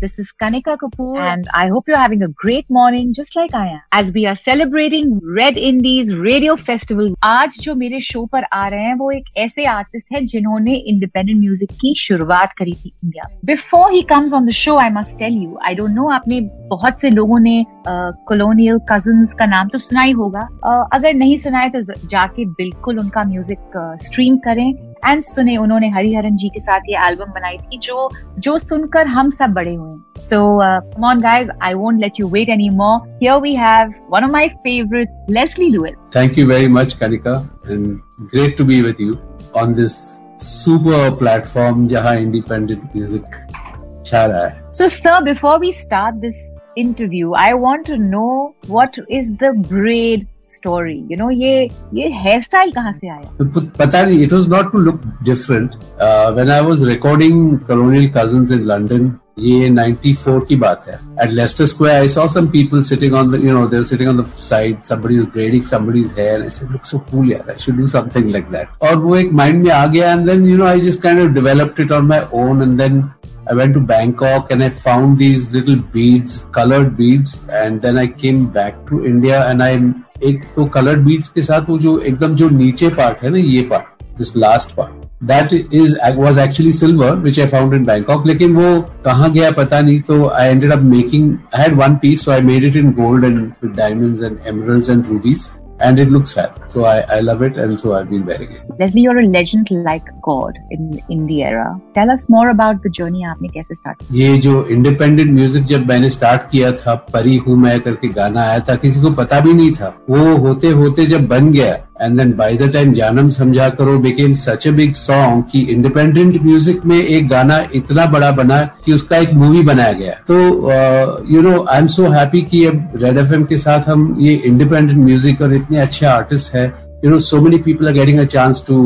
This is Kanika Kapoor and I hope you're having a great morning just like I am. As we are celebrating Red Indies Radio Festival, आज जो मेरे show पर आ रहे हैं वो एक ऐसे आर्टिस्ट है जिन्होंने इंडिपेंडेंट म्यूज़िक की शुरुआत करी थी India before he comes on the show I must tell you I don't know आपने बहुत से लोगों ने कॉलोनियल uh, कजन्स का नाम तो सुना ही होगा। uh, अगर नहीं सुना है तो जाके बिल्कुल उनका म्यूज़िक स्ट्रीम uh, करें। एंड सुने उन्होंने हरिहरन जी के साथ ये एल्बम बनाई थी जो जो सुनकर हम सब बड़े हुए so on guys I won't let you wait any more here we have one of my favourites Leslie Lewis thank you very much Kanika and great to be with you on this super platform जहाँ independent music छा रहा है so sir before we start this interview i want to know what is the braid story you know ये ये hair style कहाँ से आया? पता नहीं it was not to look different when I was recording Colonial Cousins in London ये 94 की बात है. At Leicester Square I saw some people sitting on the you know they sitting on the side somebody was braiding somebody's hair I said look so cool यार I should do something like that और वो एक mind में आ गया and then you know I just kind of developed it on my own and then I went to Bangkok and I found these little beads, colored beads, and then I came back to India and I एक तो coloured beads के साथ वो जो एकदम जो नीचे part है ना ये part this last part that is was actually silver which I found in Bangkok लेकिन वो कहाँ गया पता नहीं तो I ended up making I had one piece so I made it in gold and diamonds and emeralds and rubies and it looks fab. So I, I love it, and so I've been wearing it. Leslie, you're a legend like God in indie era. Tell us more about the journey आपने कैसे start ये जो independent music जब मैंने start किया था परी हूँ मैं करके गाना आया था किसी को पता भी नहीं था वो होते होते जब बन गया and then by the time जानम समझा करो became such a big song कि इंडिपेंडेंट म्यूज़िक में एक गाना इतना बड़ा बना कि उसका एक मूवी बनाया गया तो you know I am so happy कि अब रेड एफ़ के साथ हम ये इंडिपेंडेंट म्यूज़िक और इतने अच्छे आर्टिस्ट है। You know so many people are getting a chance to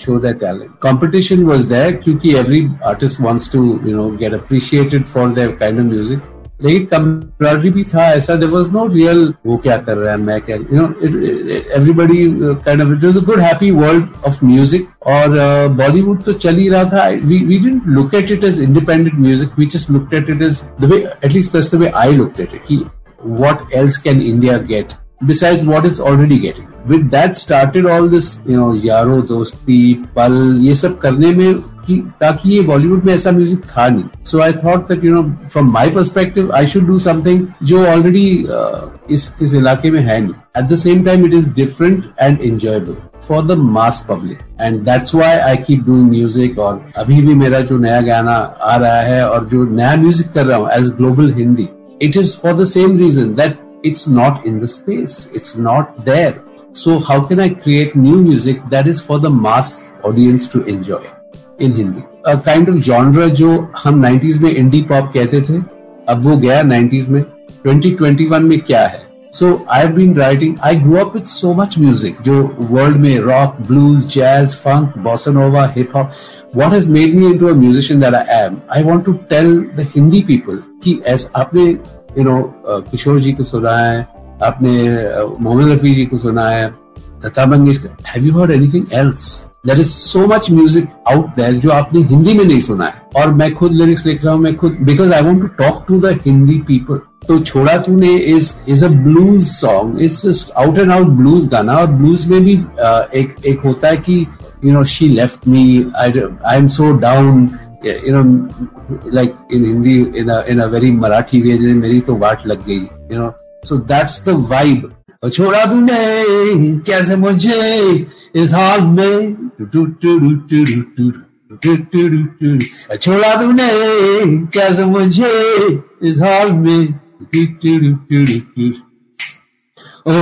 show their talent competition was there क्योंकि every artist wants to you know get appreciated for their kind of music लेकिन कंप्यूटरी भी था ऐसा देर वॉज़ नो रियल वो क्या कर रहा है, मैं क्या you know everybody kind of it was a good happy world of music और बॉलीवुड तो चल ही रहा था। We we look at it is independent music we just look at it is the way at least this the way I look at it की what else can India get besides what it's already getting? With that started all this, you know, यारो दोस्ती पल ये सब करने में कि ताकि ये बॉलीवुड में ऐसा म्यूज़िक था नहीं. So I thought that you know from my perspective I should do something जो ऑलरेडी uh, इस इस इलाके में है नहीं. At the same time it is different and enjoyable for the mass public and that's why I keep doing music और अभी भी मेरा जो नया गाना आ रहा है और जो नया म्यूज़िक कर रहा हूँ as global Hindi it is for the same reason that it's not in the space. It's not there. So how can I create new music that is for the mass audience to enjoy? In Hindi kind of genre जो हम 90s में indie pop कहते थे अब वो गया 90s में 2021 में क्या है so I been writing I grow up with so much music जो वर्ल्ड में rock blues jazz funk bossa nova hip hop what has made me into a musician that I am. I want to tell the Hindi people कि ऐस आपने you know Kishore ji को सुना है, आपने मोहम्मद रफी जी को सुना है, Lata Mangeshkar. Have you heard anything else there is so much music out there जो आपने हिंदी में नहीं सुना है। और मैं खुद लिरिक्स लिख रहा हूँ, मैं खुद because I want to talk to the Hindi people तो छोड़ा तूने is is a blues song just out and out blues गाना। और ब्लूज में भी एक एक होता है कि you know she left me I I am so down you know like in Hindi in in a very Marathi way मेरी तो वाट लग गई you know so that's the vibe छोड़ा तूने कैसे मुझे इस हाल में छोड़ा तूने कैसे मुझे इस हाल में ओ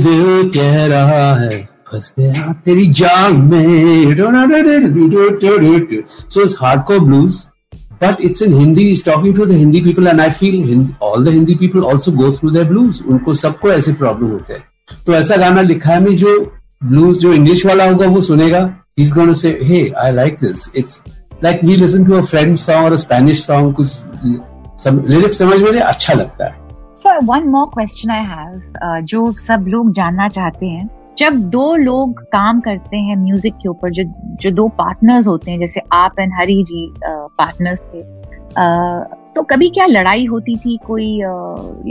दिल कह रहा है फंस गया तेरी जान में so it's hardcore blues but it's in Hindi is talking to the Hindi people and I feel all the Hindi people also go through the blues उनको सबको ऐसे प्रॉब्लम होते हैं। तो ऐसा गाना लिखा है मैं जो ब्लूज जो इंग्लिश वाला होगा, वो सुनेगा। इस गोन से hey I like this it's like we listen to a friend song और स्पेनिश सॉन्ग कुछ लिरिक्स समझ में अच्छा लगता है। Sir one more question I have जो सब लोग जानना चाहते हैं जब दो लोग काम करते हैं म्यूज़िक के ऊपर, जो जो दो पार्टनर्स होते हैं, जैसे आप एंड हरी जी पार्टनर्स थे तो कभी क्या लड़ाई होती थी? कोई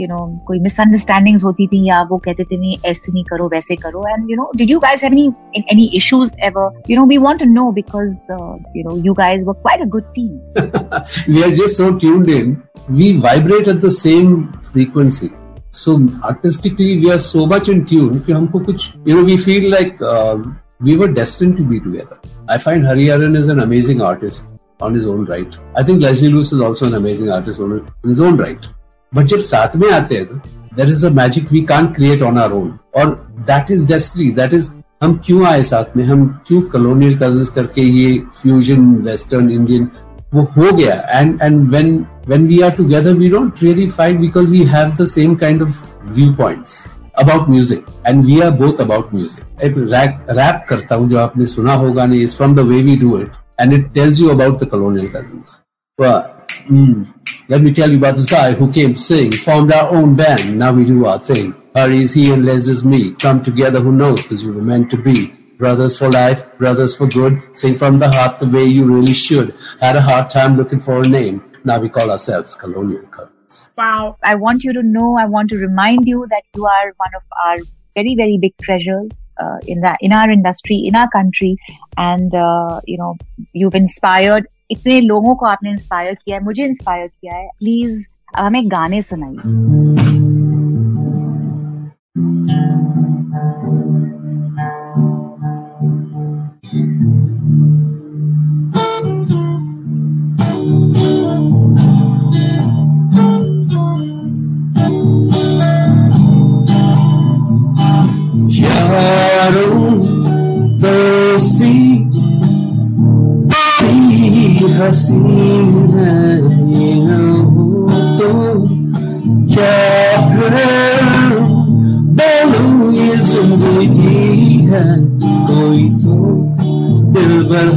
यू नो कोई मिसअंडरस्टैंडिंग्स होती थी या वो कहते थे, नहीं, ऐसे नहीं करो, वैसे करो। And you know did you guys have any any issues ever you know we want to know because you know you guys were quite a good team we are just so tuned in we vibrate at the same frequency so artistically we are so much in tune कि हमको कुछ you know we feel like uh, we were destined to be together. I find Hari Haran is an amazing artist on his own right. I think Leslie Lewis is also an amazing artist on his own right. But जब साथ में आते हैं there is a magic we can't create on our own. और that is destiny. That is हम क्यों आए साथ में हम क्यों colonial cousins करके ये fusion western Indian वो हो गया and and when when we are together we don't really fight because we have the same kind of viewpoints about music and we are both about music एक rap rap करता हूँ जो आपने सुना होगा नहीं is from the way we do it and it tells you about the colonial cousins well, mm, let me tell you about this guy who came to sing formed our own band now we do our thing Hurry's he and Les is me come together who knows because we were meant to be Brothers for life, brothers for good. Sing from the heart the way you really should. Had a hard time looking for a name. Now we call ourselves Colonial Cousins. Wow. I want you to know, I want to remind you that you are one of our very, very big treasures uh, in that in our industry, in our country. And, uh, you know, you've inspired इतने लोगों को आपने inspire किया है मुझे inspire किया है please हमें गाने सुनाइए हसीन है ये न हो तो क्या फिर बोलूँ ये ज़िंदगी है कोई तो दिल भर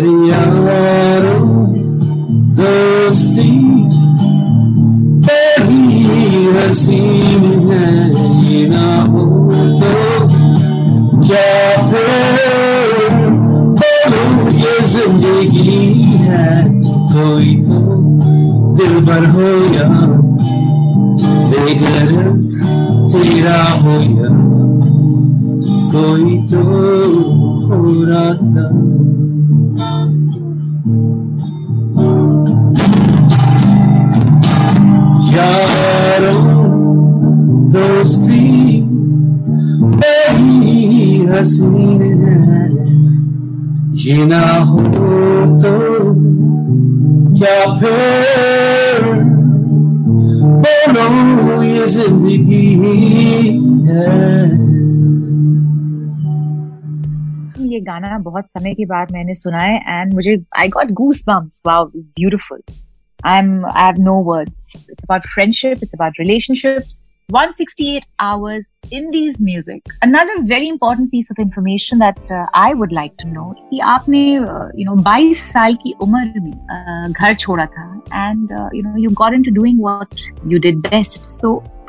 हो या बेगरज तेरा हो या कोई तो हो राजगर यारो दोस्ती तेरी हसीन है ये ना हो तो क्या बोलूँ ये ज़िंदगी है कोई तो? दिल भर हो या बेगरज तेरा हो या कोई तो हो रास्ता। है। ये ना हो तो क्या फिर? बोलो ये ज़िंदगी है। ये गाना बहुत समय के बाद मैंने सुना है एंड मुझे I got goosebumps wow it's beautiful I'm I have no words. It's about friendship. It's about relationships. 168 hours Indies music. Another very important piece of information that uh, I would like to know कि आपने uh, you know 22 साल की उम्र में uh, घर छोड़ा था and uh, you know you got into doing what you did best.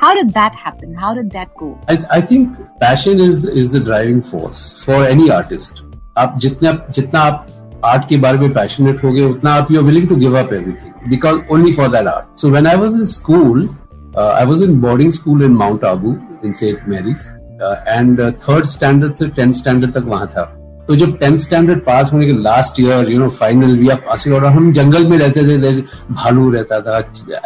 So how did that happen? How did that go? I, I think passion is is the driving force for any artist. आप जितना जितना आप art के बारे में passionate हो गए उतना आप you are willing to give up everything because only for that art so when I was in school Uh, I was in boarding school in Mount Abu in St. Mary's and third standard से tenth standard तक वहाँ था तो जब tenth standard पास होने के last year you know final we are passing और हम जंगल में रहते थे भालू रहता था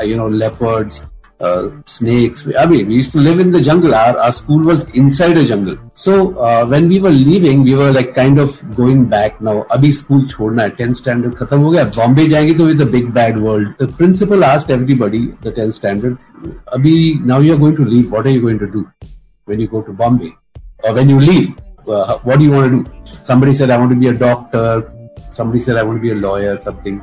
you know leopards uh, snakes. We, I mean, we used to live in the jungle. Our, our school was inside a jungle. So uh, when we were leaving, we were like kind of going back now. Abhi school chhodna hai. 10th standard khatam ho gaya. Bombay jayenge to with the big bad world. The principal asked everybody, the 10th standards, Abhi, now you are going to leave. What are you going to do when you go to Bombay? Or when you leave, uh, what do you want to do? Somebody said, I want to be a doctor. Somebody said, I want to be a lawyer, something.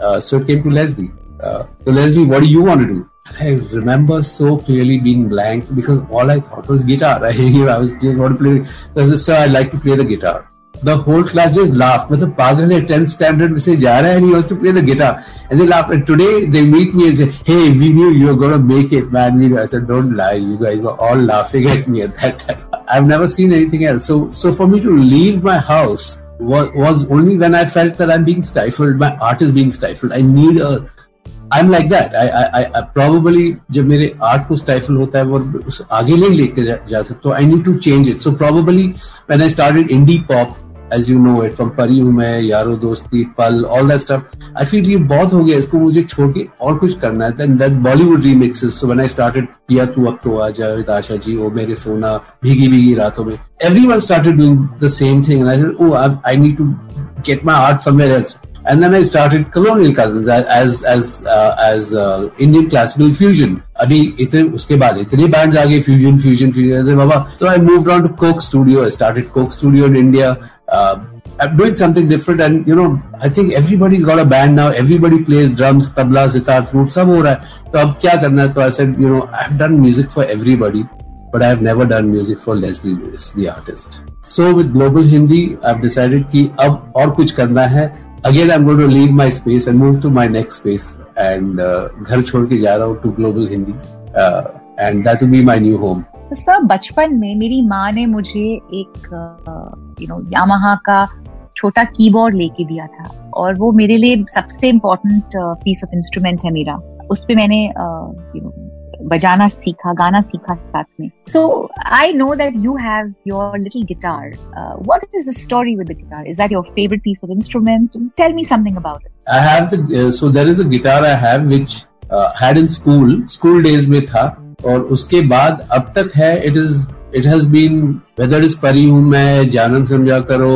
Uh, so it came to Leslie. Uh, so Leslie, what do you want to do? I remember so clearly being blank because all I thought was guitar. I, I was just want to play. I said, sir, I like to play the guitar. The whole class just laughed. मतलब पागल है 10th standard में से जा रहा है and he wants to play the guitar. And they laughed. And today they meet me and say, hey, we knew you were going to make it, man. We I said, don't lie. You guys were all laughing at me at that time. I've never seen anything else. So, so for me to leave my house was, was only when I felt that I'm being stifled. My art is being stifled. I need a I am like that I I probably जब मेरे art को stifle होता है वो उस आगे नहीं लेके जा, जा सकता I need to change it so probably when I started indie pop as you know it from परी हूँ मैं यारो दोस्ती पल all that stuff I feel ये बहुत हो गया। इसको मुझे छोड़ के और कुछ करना है। That Bollywood remixes so when I started किया तू अब तो आ जावेद आशा जी ओ मेरे सोना भीगी भीगी रातों में everyone started doing the same thing and I said oh I need to get my art somewhere else and then I started Colonial Cousins as as uh, as uh, Indian classical fusion. अभी इतने उसके बाद इतने band आ गए fusion fusion fusion ऐसे बाबा so I moved on to Coke Studio. I started Coke Studio in India. Uh, I'm doing something different and you know I think everybody's got a band now. Everybody plays drums, tabla, sitar, flute, सब हो रहा है. तो अब क्या करना है? तो I said you know I've done music for everybody. But I've never done music for Leslie Lewis, the artist. So with Global Hindi, I've decided कि अब और कुछ करना है Again I am going to leave my space and move to my next space and घर छोड़ के जा रहा हूँ to global Hindi and that be my new home तो सर बचपन में मेरी माँ ने मुझे एक यू नो यामाहा का छोटा कीबोर्ड लेके दिया था और वो मेरे लिए सबसे इम्पोर्टेंट पीस ऑफ़ इंस्ट्रूमेंट है मेरा। उस पर मैंने uh, यू नो बजाना सीखा, गाना सीखा साथ में। So I know that you have your little guitar what is the story with the guitar is that your favourite piece of instrument tell me something about it I have the so there is a guitar I have which had in school school days में था, और उसके बाद अब तक है it is it has been whether is परी हूँ मैं जानम समझा करो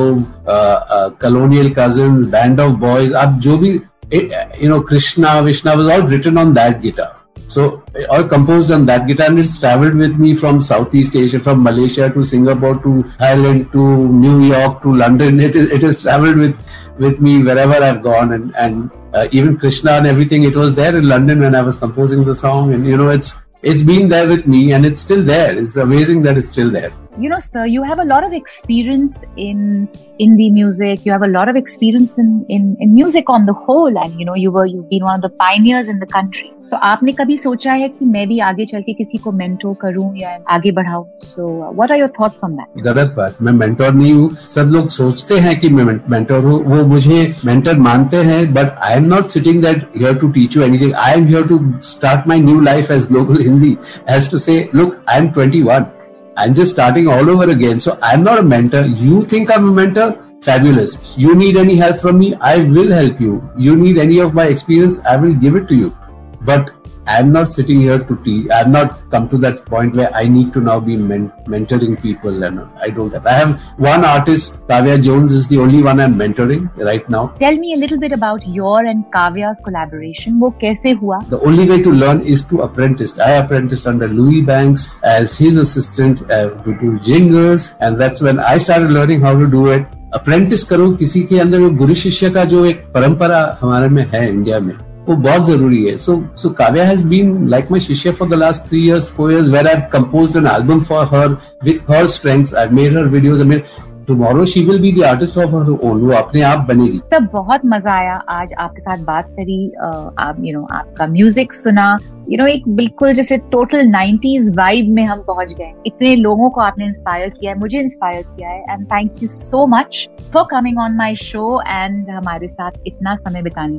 colonial cousins band of boys आप जो भी you know Krishna Vishna was all written on that guitar So I composed on that guitar and it's traveled with me from Southeast Asia, from Malaysia to Singapore to Thailand to New York to London. It is, it has traveled with, with me wherever I've gone and, and uh, even Krishna and everything. It was there in London when I was composing the song and you know, it's, it's been there with me and it's still there. It's amazing that it's still there you know, sir, you have a lot of experience in indie music. You have a lot of experience in, in, in music on the whole. And, you know, you were, you've been one of the pioneers in the country. So आपने कभी सोचा है कि मैं भी आगे चल के किसी को मेंटोर करूँ या आगे बढ़ाऊं? So what are your thoughts on that गलत बात। मैं मेंटोर नहीं हूँ। सब लोग सोचते हैं कि मैं मेंटोर हूँ। वो मुझे मेंटर मानते हैं but I am not sitting that here to teach you anything I am here to start my new life as global Hindi as to say look I am twenty one I'm just starting all over again. So I'm not a mentor. You think I'm a mentor? Fabulous. You need any help from me? I will help you. You need any of my experience? I will give it to you. But I'm not sitting here to teach. I've not come to that point where I need to now be men- mentoring people, and I don't have. I have one artist, Kavya Jones, is the only one I'm mentoring right now. Tell me a little bit about your and Kavya's collaboration. वो कैसे हुआ? The only way to learn is to apprentice. I apprenticed under Louis Banks as his assistant uh, to do jingles, and that's when I started learning how to do it. Apprentice करो किसी के अंदर गुरु शिष्य का जो एक परंपरा हमारे में है इंडिया में वो बहुत ज़रूरी है। So so Kavya has been like my शिष्य for the last three years four years where I compose an album for her with her strengths I made her videos I made tomorrow she will be the artist of her own वो अपने आप बनेगी। सब बहुत मज़ा आया आज आपके साथ बात करी आप यू नो आपका म्यूज़िक सुना। यू नो एक बिल्कुल जैसे टोटल नाइनटीज वाइब में हम पहुँच गए। इतने लोगों को आपने इंस्पायर किया है, मुझे इंस्पायर किया है। And thank you so much for coming on my show and हमारे साथ इतना समय बिताने